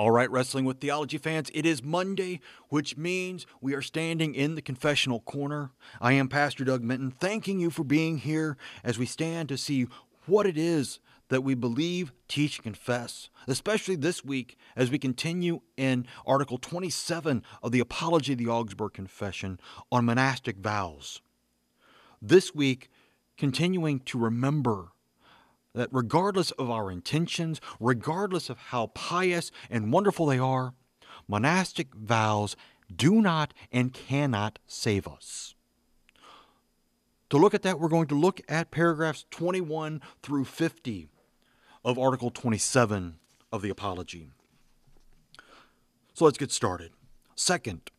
All right, Wrestling with Theology fans, it is Monday, which means we are standing in the confessional corner. I am Pastor Doug Minton, thanking you for being here as we stand to see what it is that we believe, teach, and confess, especially this week as we continue in Article 27 of the Apology of the Augsburg Confession on monastic vows. This week, continuing to remember that regardless of our intentions, regardless of how pious and wonderful they are, monastic vows do not and cannot save us. To look at that, we're going to look at paragraphs 21 through 50 of Article 27 of the Apology. So let's get started. Second,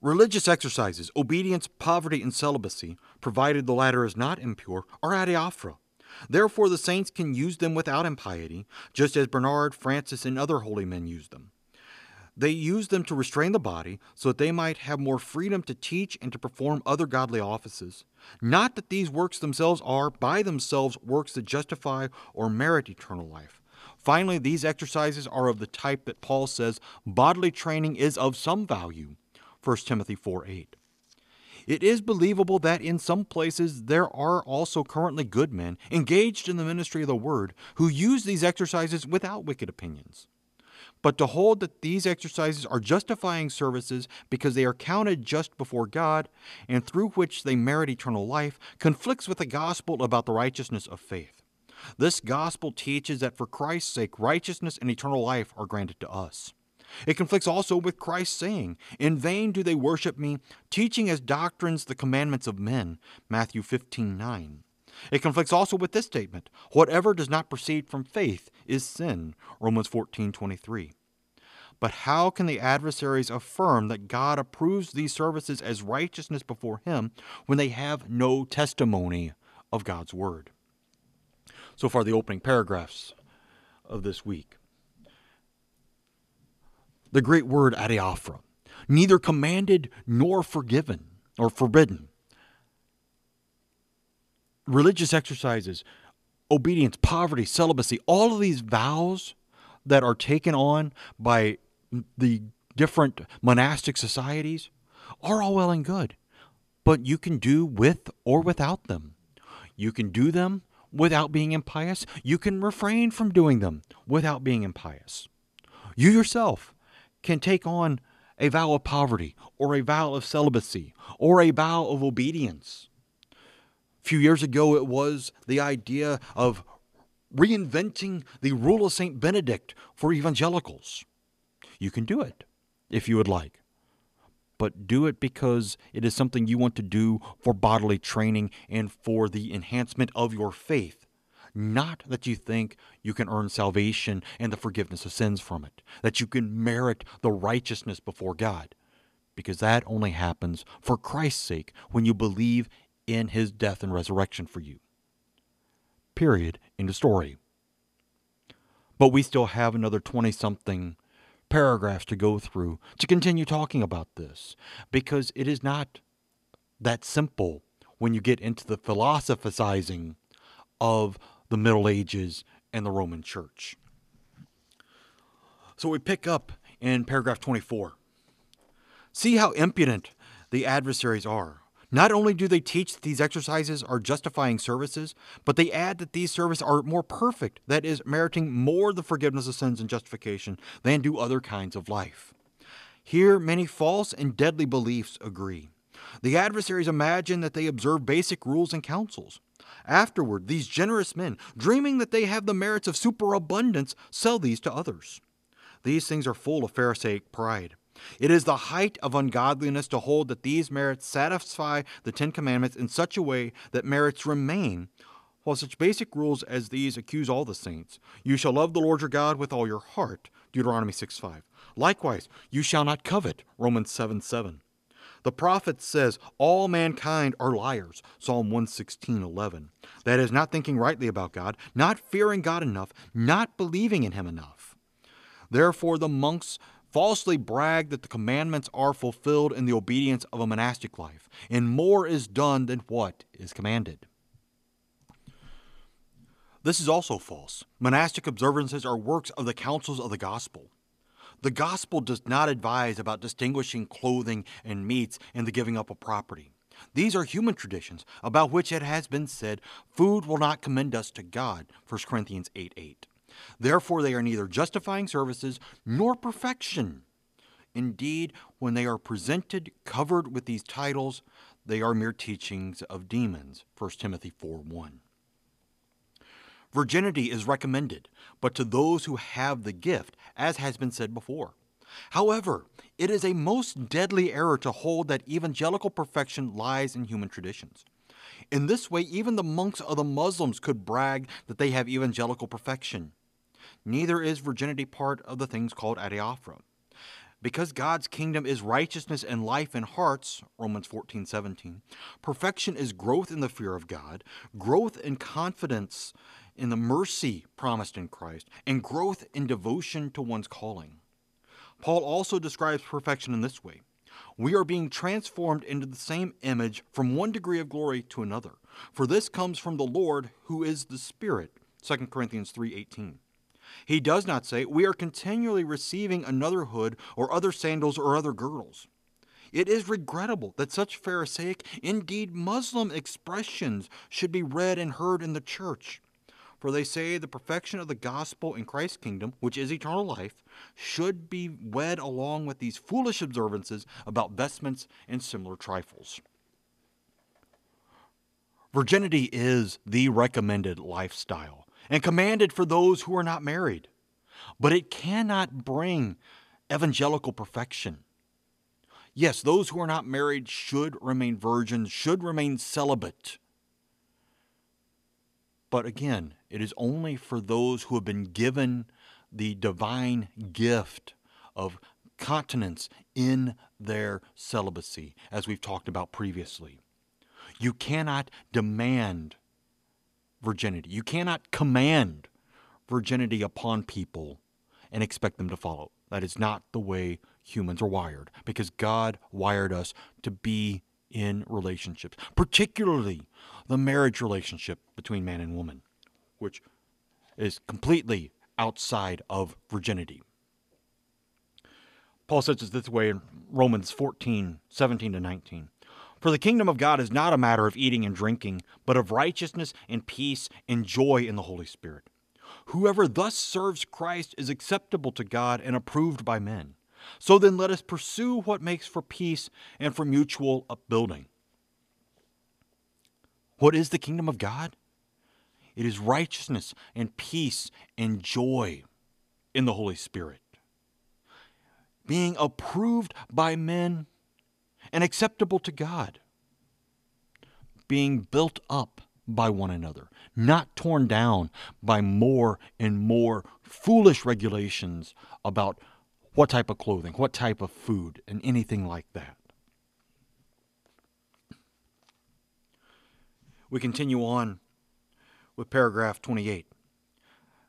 religious exercises, obedience, poverty, and celibacy, provided the latter is not impure, are adiaphora. Therefore, the saints can use them without impiety, just as Bernard, Francis, and other holy men used them. They used them to restrain the body so that they might have more freedom to teach and to perform other godly offices. Not that these works themselves are, by themselves, works that justify or merit eternal life. Finally, these exercises are of the type that Paul says bodily training is of some value. 1 Timothy 4 8. It is believable that in some places there are also currently good men engaged in the ministry of the word who use these exercises without wicked opinions. But to hold that these exercises are justifying services because they are counted just before God and through which they merit eternal life conflicts with the gospel about the righteousness of faith. This gospel teaches that for Christ's sake, righteousness and eternal life are granted to us. It conflicts also with Christ saying, In vain do they worship me, teaching as doctrines the commandments of men. Matthew 15 9. It conflicts also with this statement Whatever does not proceed from faith is sin. Romans 14 23. But how can the adversaries affirm that God approves these services as righteousness before Him when they have no testimony of God's Word? So far, the opening paragraphs of this week the great word adiaphora, neither commanded nor forgiven or forbidden. Religious exercises, obedience, poverty, celibacy, all of these vows that are taken on by the different monastic societies are all well and good, but you can do with or without them. You can do them without being impious. You can refrain from doing them without being impious. You yourself can take on a vow of poverty or a vow of celibacy or a vow of obedience. A few years ago, it was the idea of reinventing the rule of St. Benedict for evangelicals. You can do it if you would like, but do it because it is something you want to do for bodily training and for the enhancement of your faith not that you think you can earn salvation and the forgiveness of sins from it, that you can merit the righteousness before God, because that only happens for Christ's sake when you believe in his death and resurrection for you. Period. End of story. But we still have another 20 something paragraphs to go through to continue talking about this, because it is not that simple when you get into the philosophizing of the Middle Ages and the Roman Church. So we pick up in paragraph 24. See how impudent the adversaries are. Not only do they teach that these exercises are justifying services, but they add that these services are more perfect, that is, meriting more the forgiveness of sins and justification than do other kinds of life. Here, many false and deadly beliefs agree. The adversaries imagine that they observe basic rules and counsels. Afterward, these generous men, dreaming that they have the merits of superabundance, sell these to others. These things are full of Pharisaic pride. It is the height of ungodliness to hold that these merits satisfy the Ten Commandments in such a way that merits remain, while such basic rules as these accuse all the saints. You shall love the Lord your God with all your heart, Deuteronomy 6 5. Likewise, you shall not covet, Romans 7 7. The prophet says all mankind are liars, Psalm 116, 11. That is, not thinking rightly about God, not fearing God enough, not believing in Him enough. Therefore, the monks falsely brag that the commandments are fulfilled in the obedience of a monastic life, and more is done than what is commanded. This is also false. Monastic observances are works of the counsels of the gospel. The gospel does not advise about distinguishing clothing and meats and the giving up of property. These are human traditions about which it has been said, Food will not commend us to God. 1 Corinthians 8 8. Therefore, they are neither justifying services nor perfection. Indeed, when they are presented covered with these titles, they are mere teachings of demons. 1 Timothy 4 1. Virginity is recommended, but to those who have the gift, as has been said before. However, it is a most deadly error to hold that evangelical perfection lies in human traditions. In this way, even the monks of the Muslims could brag that they have evangelical perfection. Neither is virginity part of the things called adiaphora. Because God's kingdom is righteousness and life in hearts, Romans 14, 17, perfection is growth in the fear of God, growth in confidence in the mercy promised in Christ, and growth in devotion to one's calling. Paul also describes perfection in this way We are being transformed into the same image from one degree of glory to another. For this comes from the Lord who is the Spirit. 2 Corinthians 3:18. He does not say we are continually receiving another hood or other sandals or other girdles. It is regrettable that such Pharisaic, indeed Muslim expressions should be read and heard in the church. For they say the perfection of the gospel in Christ's kingdom, which is eternal life, should be wed along with these foolish observances about vestments and similar trifles. Virginity is the recommended lifestyle and commanded for those who are not married, but it cannot bring evangelical perfection. Yes, those who are not married should remain virgins, should remain celibate. But again, it is only for those who have been given the divine gift of continence in their celibacy, as we've talked about previously. You cannot demand virginity, you cannot command virginity upon people and expect them to follow. That is not the way humans are wired, because God wired us to be in relationships, particularly the marriage relationship between man and woman, which is completely outside of virginity. Paul says it this way in Romans 14, 17 to 19. For the kingdom of God is not a matter of eating and drinking, but of righteousness and peace and joy in the Holy Spirit. Whoever thus serves Christ is acceptable to God and approved by men. So then let us pursue what makes for peace and for mutual upbuilding. What is the kingdom of God? It is righteousness and peace and joy in the Holy Spirit. Being approved by men and acceptable to God. Being built up by one another, not torn down by more and more foolish regulations about what type of clothing, what type of food, and anything like that. We continue on with paragraph 28.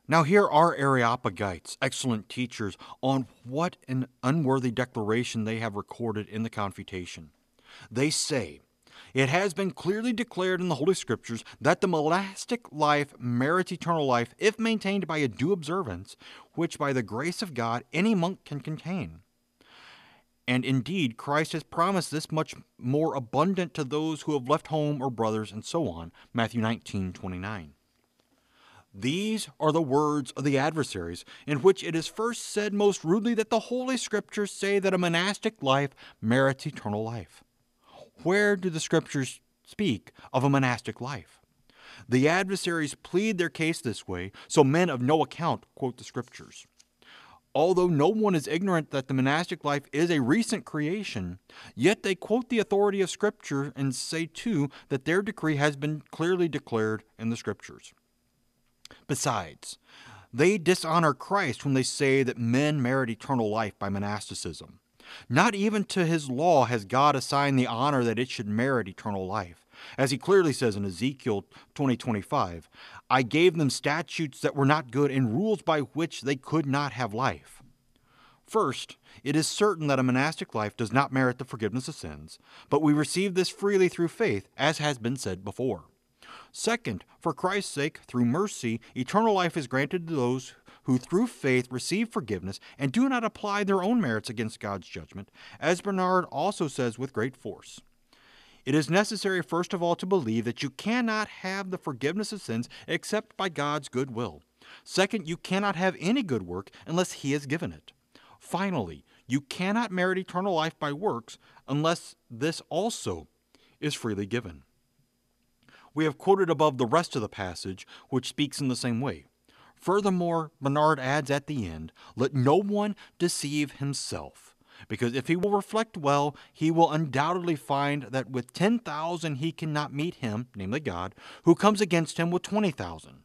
Now, here are Areopagites, excellent teachers, on what an unworthy declaration they have recorded in the Confutation. They say, it has been clearly declared in the Holy Scriptures that the monastic life merits eternal life if maintained by a due observance, which by the grace of God any monk can contain. And indeed, Christ has promised this much more abundant to those who have left home or brothers and so on. Matthew 19 29. These are the words of the adversaries, in which it is first said most rudely that the Holy Scriptures say that a monastic life merits eternal life. Where do the scriptures speak of a monastic life? The adversaries plead their case this way, so men of no account quote the scriptures. Although no one is ignorant that the monastic life is a recent creation, yet they quote the authority of Scripture and say, too, that their decree has been clearly declared in the Scriptures. Besides, they dishonor Christ when they say that men merit eternal life by monasticism. Not even to his law has God assigned the honor that it should merit eternal life. As he clearly says in Ezekiel 20:25, I gave them statutes that were not good and rules by which they could not have life. First, it is certain that a monastic life does not merit the forgiveness of sins, but we receive this freely through faith, as has been said before. Second, for Christ's sake, through mercy, eternal life is granted to those who through faith receive forgiveness and do not apply their own merits against God's judgment, as Bernard also says with great force. It is necessary, first of all, to believe that you cannot have the forgiveness of sins except by God's good will. Second, you cannot have any good work unless He has given it. Finally, you cannot merit eternal life by works unless this also is freely given. We have quoted above the rest of the passage, which speaks in the same way. Furthermore, Bernard adds at the end, Let no one deceive himself, because if he will reflect well, he will undoubtedly find that with 10,000 he cannot meet him, namely God, who comes against him with 20,000.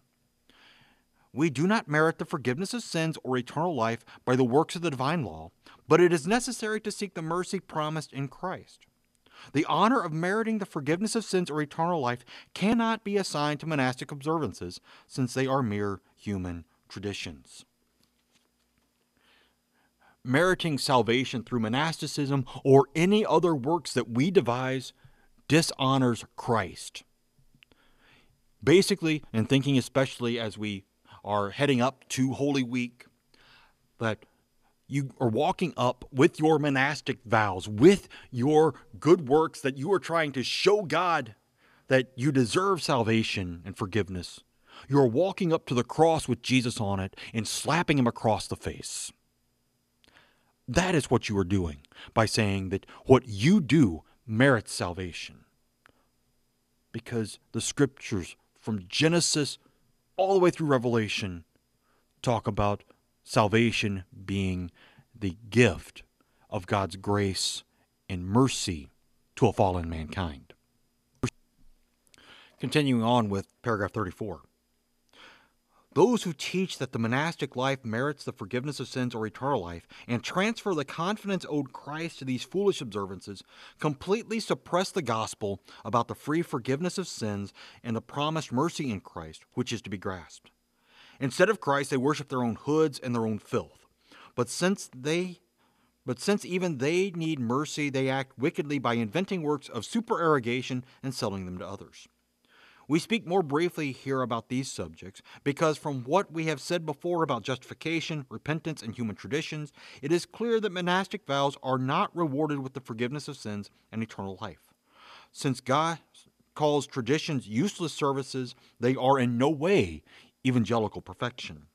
We do not merit the forgiveness of sins or eternal life by the works of the divine law, but it is necessary to seek the mercy promised in Christ. The honor of meriting the forgiveness of sins or eternal life cannot be assigned to monastic observances, since they are mere human traditions. Meriting salvation through monasticism or any other works that we devise dishonors Christ. Basically, and thinking especially as we are heading up to Holy Week, that you are walking up with your monastic vows, with your good works that you are trying to show God that you deserve salvation and forgiveness. You are walking up to the cross with Jesus on it and slapping him across the face. That is what you are doing by saying that what you do merits salvation. Because the scriptures from Genesis all the way through Revelation talk about salvation being the gift of God's grace and mercy to a fallen mankind. Continuing on with paragraph 34. Those who teach that the monastic life merits the forgiveness of sins or eternal life and transfer the confidence owed Christ to these foolish observances completely suppress the gospel about the free forgiveness of sins and the promised mercy in Christ, which is to be grasped. Instead of Christ, they worship their own hoods and their own filth. But since they but since even they need mercy, they act wickedly by inventing works of supererogation and selling them to others. We speak more briefly here about these subjects because, from what we have said before about justification, repentance, and human traditions, it is clear that monastic vows are not rewarded with the forgiveness of sins and eternal life. Since God calls traditions useless services, they are in no way evangelical perfection.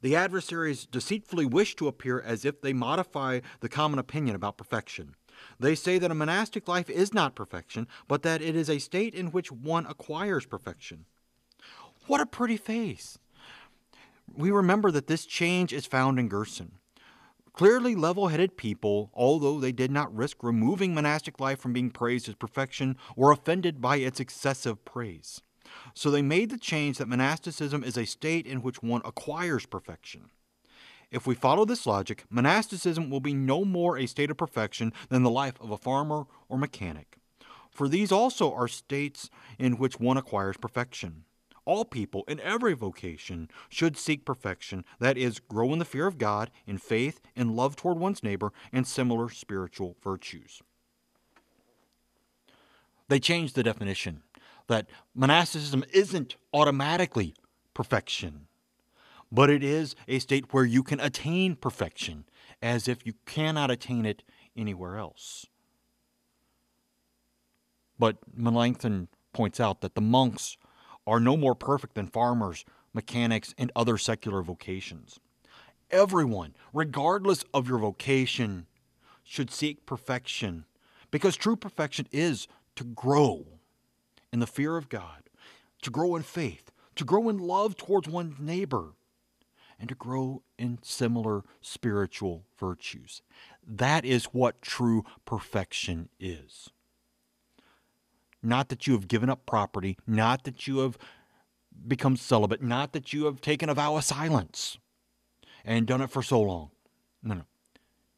The adversaries deceitfully wish to appear as if they modify the common opinion about perfection. They say that a monastic life is not perfection, but that it is a state in which one acquires perfection. What a pretty face! We remember that this change is found in Gerson. Clearly level headed people, although they did not risk removing monastic life from being praised as perfection, were offended by its excessive praise. So they made the change that monasticism is a state in which one acquires perfection. If we follow this logic, monasticism will be no more a state of perfection than the life of a farmer or mechanic. For these also are states in which one acquires perfection. All people in every vocation should seek perfection, that is, grow in the fear of God, in faith, in love toward one's neighbor, and similar spiritual virtues. They changed the definition that monasticism isn't automatically perfection but it is a state where you can attain perfection as if you cannot attain it anywhere else. But Melanchthon points out that the monks are no more perfect than farmers, mechanics, and other secular vocations. Everyone, regardless of your vocation, should seek perfection because true perfection is to grow in the fear of God, to grow in faith, to grow in love towards one's neighbor, and to grow in similar spiritual virtues. That is what true perfection is. Not that you have given up property, not that you have become celibate, not that you have taken a vow of silence and done it for so long. No, no.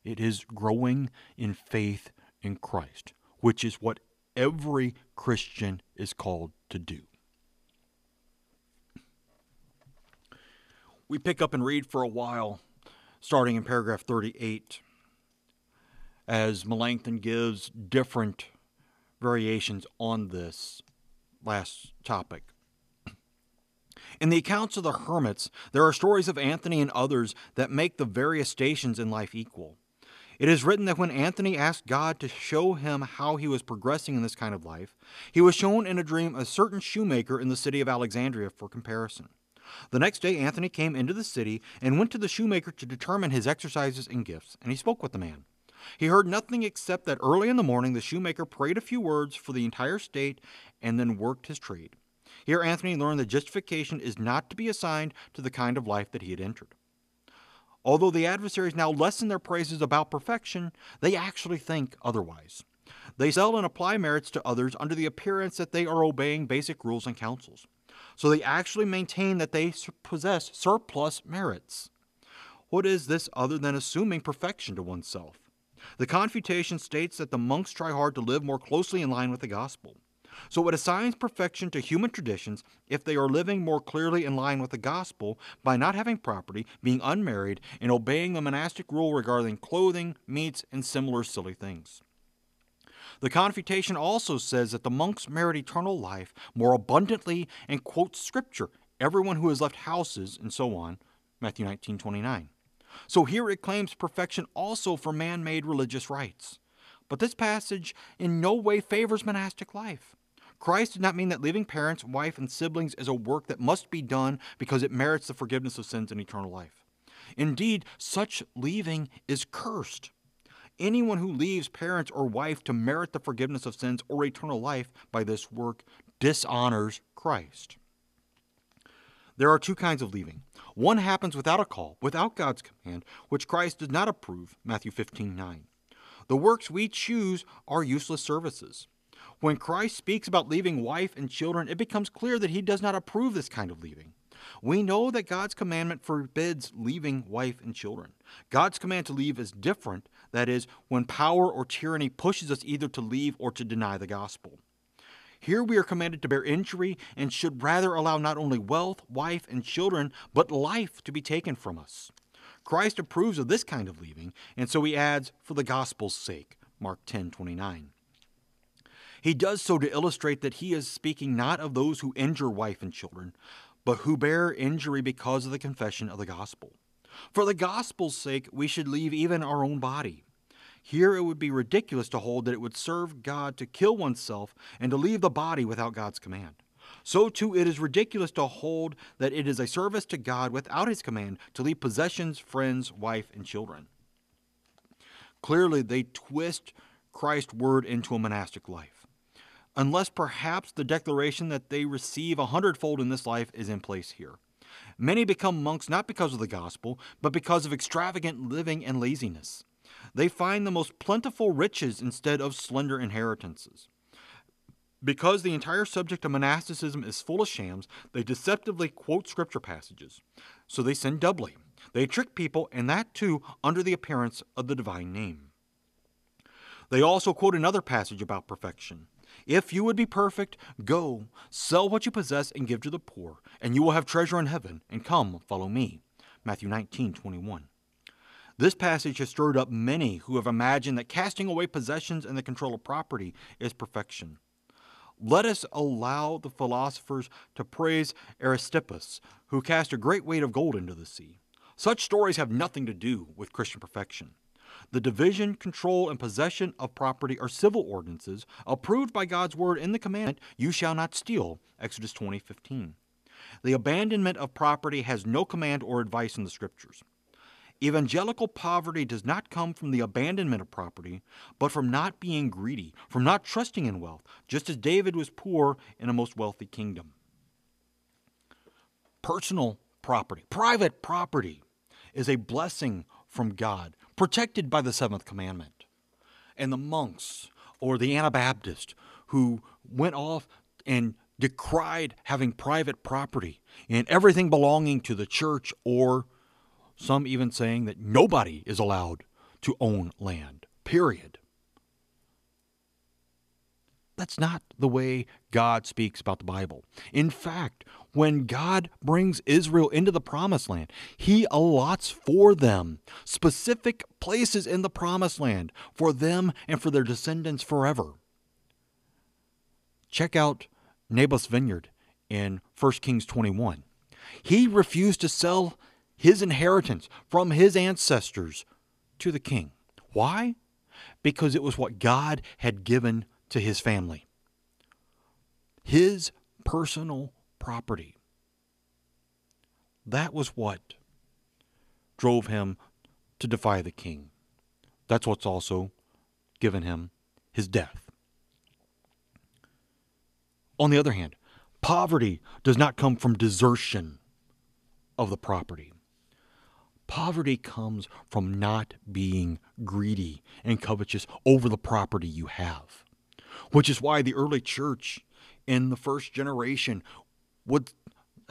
It is growing in faith in Christ, which is what every Christian is called to do. we pick up and read for a while, starting in paragraph 38, as Melanchthon gives different variations on this last topic. In the accounts of the hermits, there are stories of Anthony and others that make the various stations in life equal. It is written that when Anthony asked God to show him how he was progressing in this kind of life, he was shown in a dream a certain shoemaker in the city of Alexandria for comparison. The next day, Anthony came into the city and went to the shoemaker to determine his exercises and gifts, and he spoke with the man. He heard nothing except that early in the morning the shoemaker prayed a few words for the entire state and then worked his trade. Here, Anthony learned that justification is not to be assigned to the kind of life that he had entered. Although the adversaries now lessen their praises about perfection, they actually think otherwise. They sell and apply merits to others under the appearance that they are obeying basic rules and counsels. So they actually maintain that they possess surplus merits. What is this other than assuming perfection to oneself? The Confutation states that the monks try hard to live more closely in line with the gospel. So it assigns perfection to human traditions if they are living more clearly in line with the gospel by not having property, being unmarried, and obeying the monastic rule regarding clothing, meats, and similar silly things. The Confutation also says that the monks merit eternal life more abundantly and quotes scripture, everyone who has left houses, and so on, Matthew 19:29. So here it claims perfection also for man made religious rites. But this passage in no way favors monastic life. Christ did not mean that leaving parents, wife, and siblings is a work that must be done because it merits the forgiveness of sins and eternal life. Indeed, such leaving is cursed. Anyone who leaves parents or wife to merit the forgiveness of sins or eternal life by this work dishonors Christ. There are two kinds of leaving. One happens without a call, without God's command, which Christ does not approve, Matthew 15 9. The works we choose are useless services. When Christ speaks about leaving wife and children, it becomes clear that he does not approve this kind of leaving. We know that God's commandment forbids leaving wife and children. God's command to leave is different, that is, when power or tyranny pushes us either to leave or to deny the gospel. Here we are commanded to bear injury and should rather allow not only wealth, wife, and children, but life to be taken from us. Christ approves of this kind of leaving, and so he adds, for the gospel's sake. Mark 10 29. He does so to illustrate that he is speaking not of those who injure wife and children, but who bear injury because of the confession of the gospel. For the gospel's sake, we should leave even our own body. Here it would be ridiculous to hold that it would serve God to kill oneself and to leave the body without God's command so too it is ridiculous to hold that it is a service to God without his command to leave possessions, friends, wife, and children. Clearly, they twist Christ's word into a monastic life. Unless perhaps the declaration that they receive a hundredfold in this life is in place here. Many become monks not because of the gospel, but because of extravagant living and laziness. They find the most plentiful riches instead of slender inheritances. Because the entire subject of monasticism is full of shams, they deceptively quote scripture passages. So they sin doubly. They trick people, and that too under the appearance of the divine name. They also quote another passage about perfection. If you would be perfect, go, sell what you possess and give to the poor, and you will have treasure in heaven, and come, follow me. Matthew 19, 21. This passage has stirred up many who have imagined that casting away possessions and the control of property is perfection. Let us allow the philosophers to praise Aristippus, who cast a great weight of gold into the sea. Such stories have nothing to do with Christian perfection. The division, control, and possession of property are civil ordinances approved by God's word in the commandment, You shall not steal, Exodus 20 15. The abandonment of property has no command or advice in the scriptures. Evangelical poverty does not come from the abandonment of property, but from not being greedy, from not trusting in wealth, just as David was poor in a most wealthy kingdom. Personal property, private property, is a blessing from God, protected by the seventh commandment. And the monks or the Anabaptists who went off and decried having private property and everything belonging to the church or some even saying that nobody is allowed to own land, period. That's not the way God speaks about the Bible. In fact, when God brings Israel into the promised land, he allots for them specific places in the promised land for them and for their descendants forever. Check out Naboth's vineyard in 1 Kings 21. He refused to sell his inheritance from his ancestors to the king. Why? Because it was what God had given to his family. His personal property. That was what drove him to defy the king. That's what's also given him his death. On the other hand, poverty does not come from desertion of the property. Poverty comes from not being greedy and covetous over the property you have, which is why the early church in the first generation would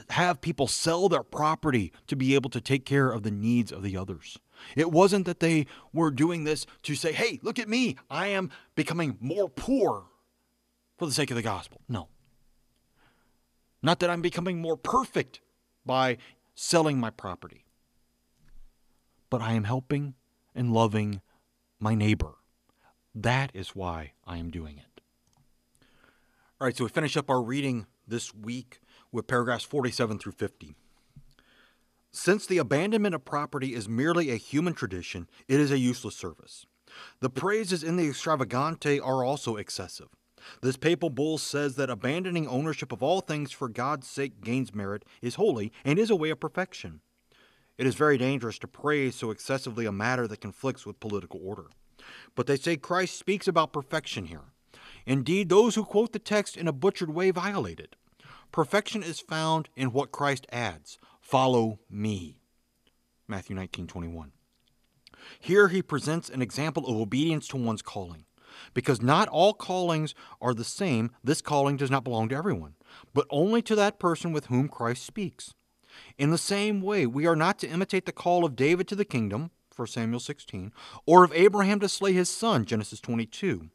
have people sell their property to be able to take care of the needs of the others. It wasn't that they were doing this to say, hey, look at me, I am becoming more poor for the sake of the gospel. No. Not that I'm becoming more perfect by selling my property, but I am helping and loving my neighbor. That is why I am doing it. All right, so we finish up our reading this week with paragraphs 47 through 50. Since the abandonment of property is merely a human tradition, it is a useless service. The praises in the extravagante are also excessive. This papal bull says that abandoning ownership of all things for God's sake gains merit, is holy, and is a way of perfection. It is very dangerous to praise so excessively a matter that conflicts with political order. But they say Christ speaks about perfection here. Indeed, those who quote the text in a butchered way violate it. Perfection is found in what Christ adds follow me. Matthew 19 21. Here he presents an example of obedience to one's calling. Because not all callings are the same, this calling does not belong to everyone, but only to that person with whom Christ speaks. In the same way, we are not to imitate the call of David to the kingdom, 1 Samuel 16, or of Abraham to slay his son, Genesis 22.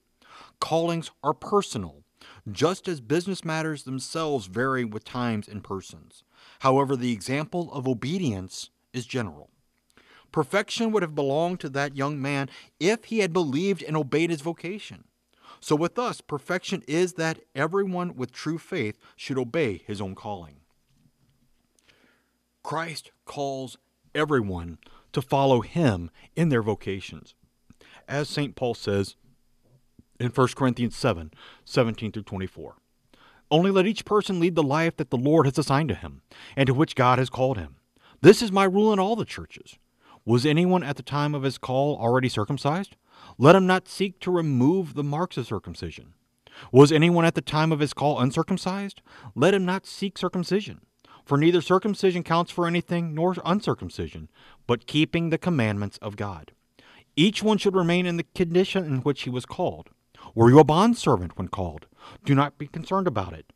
Callings are personal, just as business matters themselves vary with times and persons. However, the example of obedience is general. Perfection would have belonged to that young man if he had believed and obeyed his vocation. So, with us, perfection is that everyone with true faith should obey his own calling. Christ calls everyone to follow him in their vocations. As St. Paul says, in 1 Corinthians 7 17 through 24. Only let each person lead the life that the Lord has assigned to him, and to which God has called him. This is my rule in all the churches. Was anyone at the time of his call already circumcised? Let him not seek to remove the marks of circumcision. Was anyone at the time of his call uncircumcised? Let him not seek circumcision. For neither circumcision counts for anything nor uncircumcision, but keeping the commandments of God. Each one should remain in the condition in which he was called. Were you a bondservant when called? Do not be concerned about it.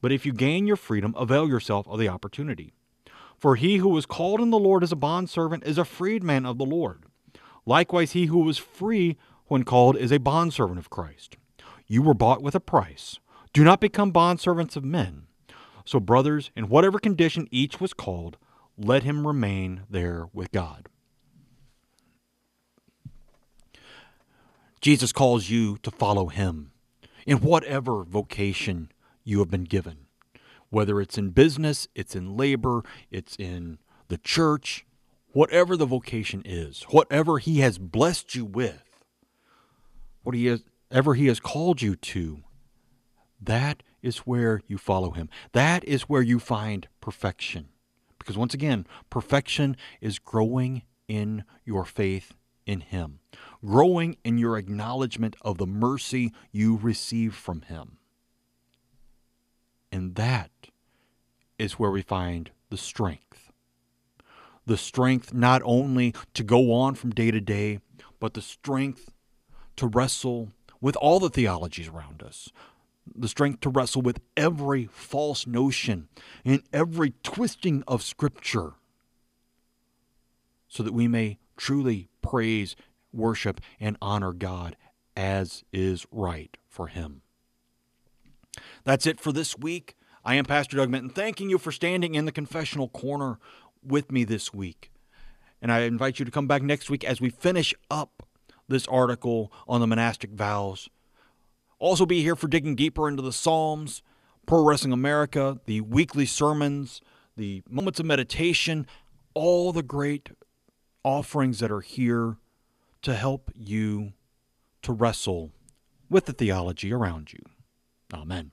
But if you gain your freedom, avail yourself of the opportunity. For he who was called in the Lord as a bondservant is a freedman of the Lord. Likewise, he who was free when called is a bondservant of Christ. You were bought with a price. Do not become bondservants of men. So, brothers, in whatever condition each was called, let him remain there with God. Jesus calls you to follow him in whatever vocation you have been given, whether it's in business, it's in labor, it's in the church, whatever the vocation is, whatever he has blessed you with, what he has, ever he has called you to, that is where you follow him. That is where you find perfection. Because once again, perfection is growing in your faith in Him, growing in your acknowledgement of the mercy you receive from Him. And that is where we find the strength. The strength not only to go on from day to day, but the strength to wrestle with all the theologies around us, the strength to wrestle with every false notion and every twisting of Scripture, so that we may truly praise, worship, and honor God as is right for Him. That's it for this week. I am Pastor Doug Minton, thanking you for standing in the confessional corner with me this week. And I invite you to come back next week as we finish up this article on the monastic vows. Also, be here for digging deeper into the Psalms, Pro Wrestling America, the weekly sermons, the moments of meditation, all the great offerings that are here to help you to wrestle with the theology around you. Amen.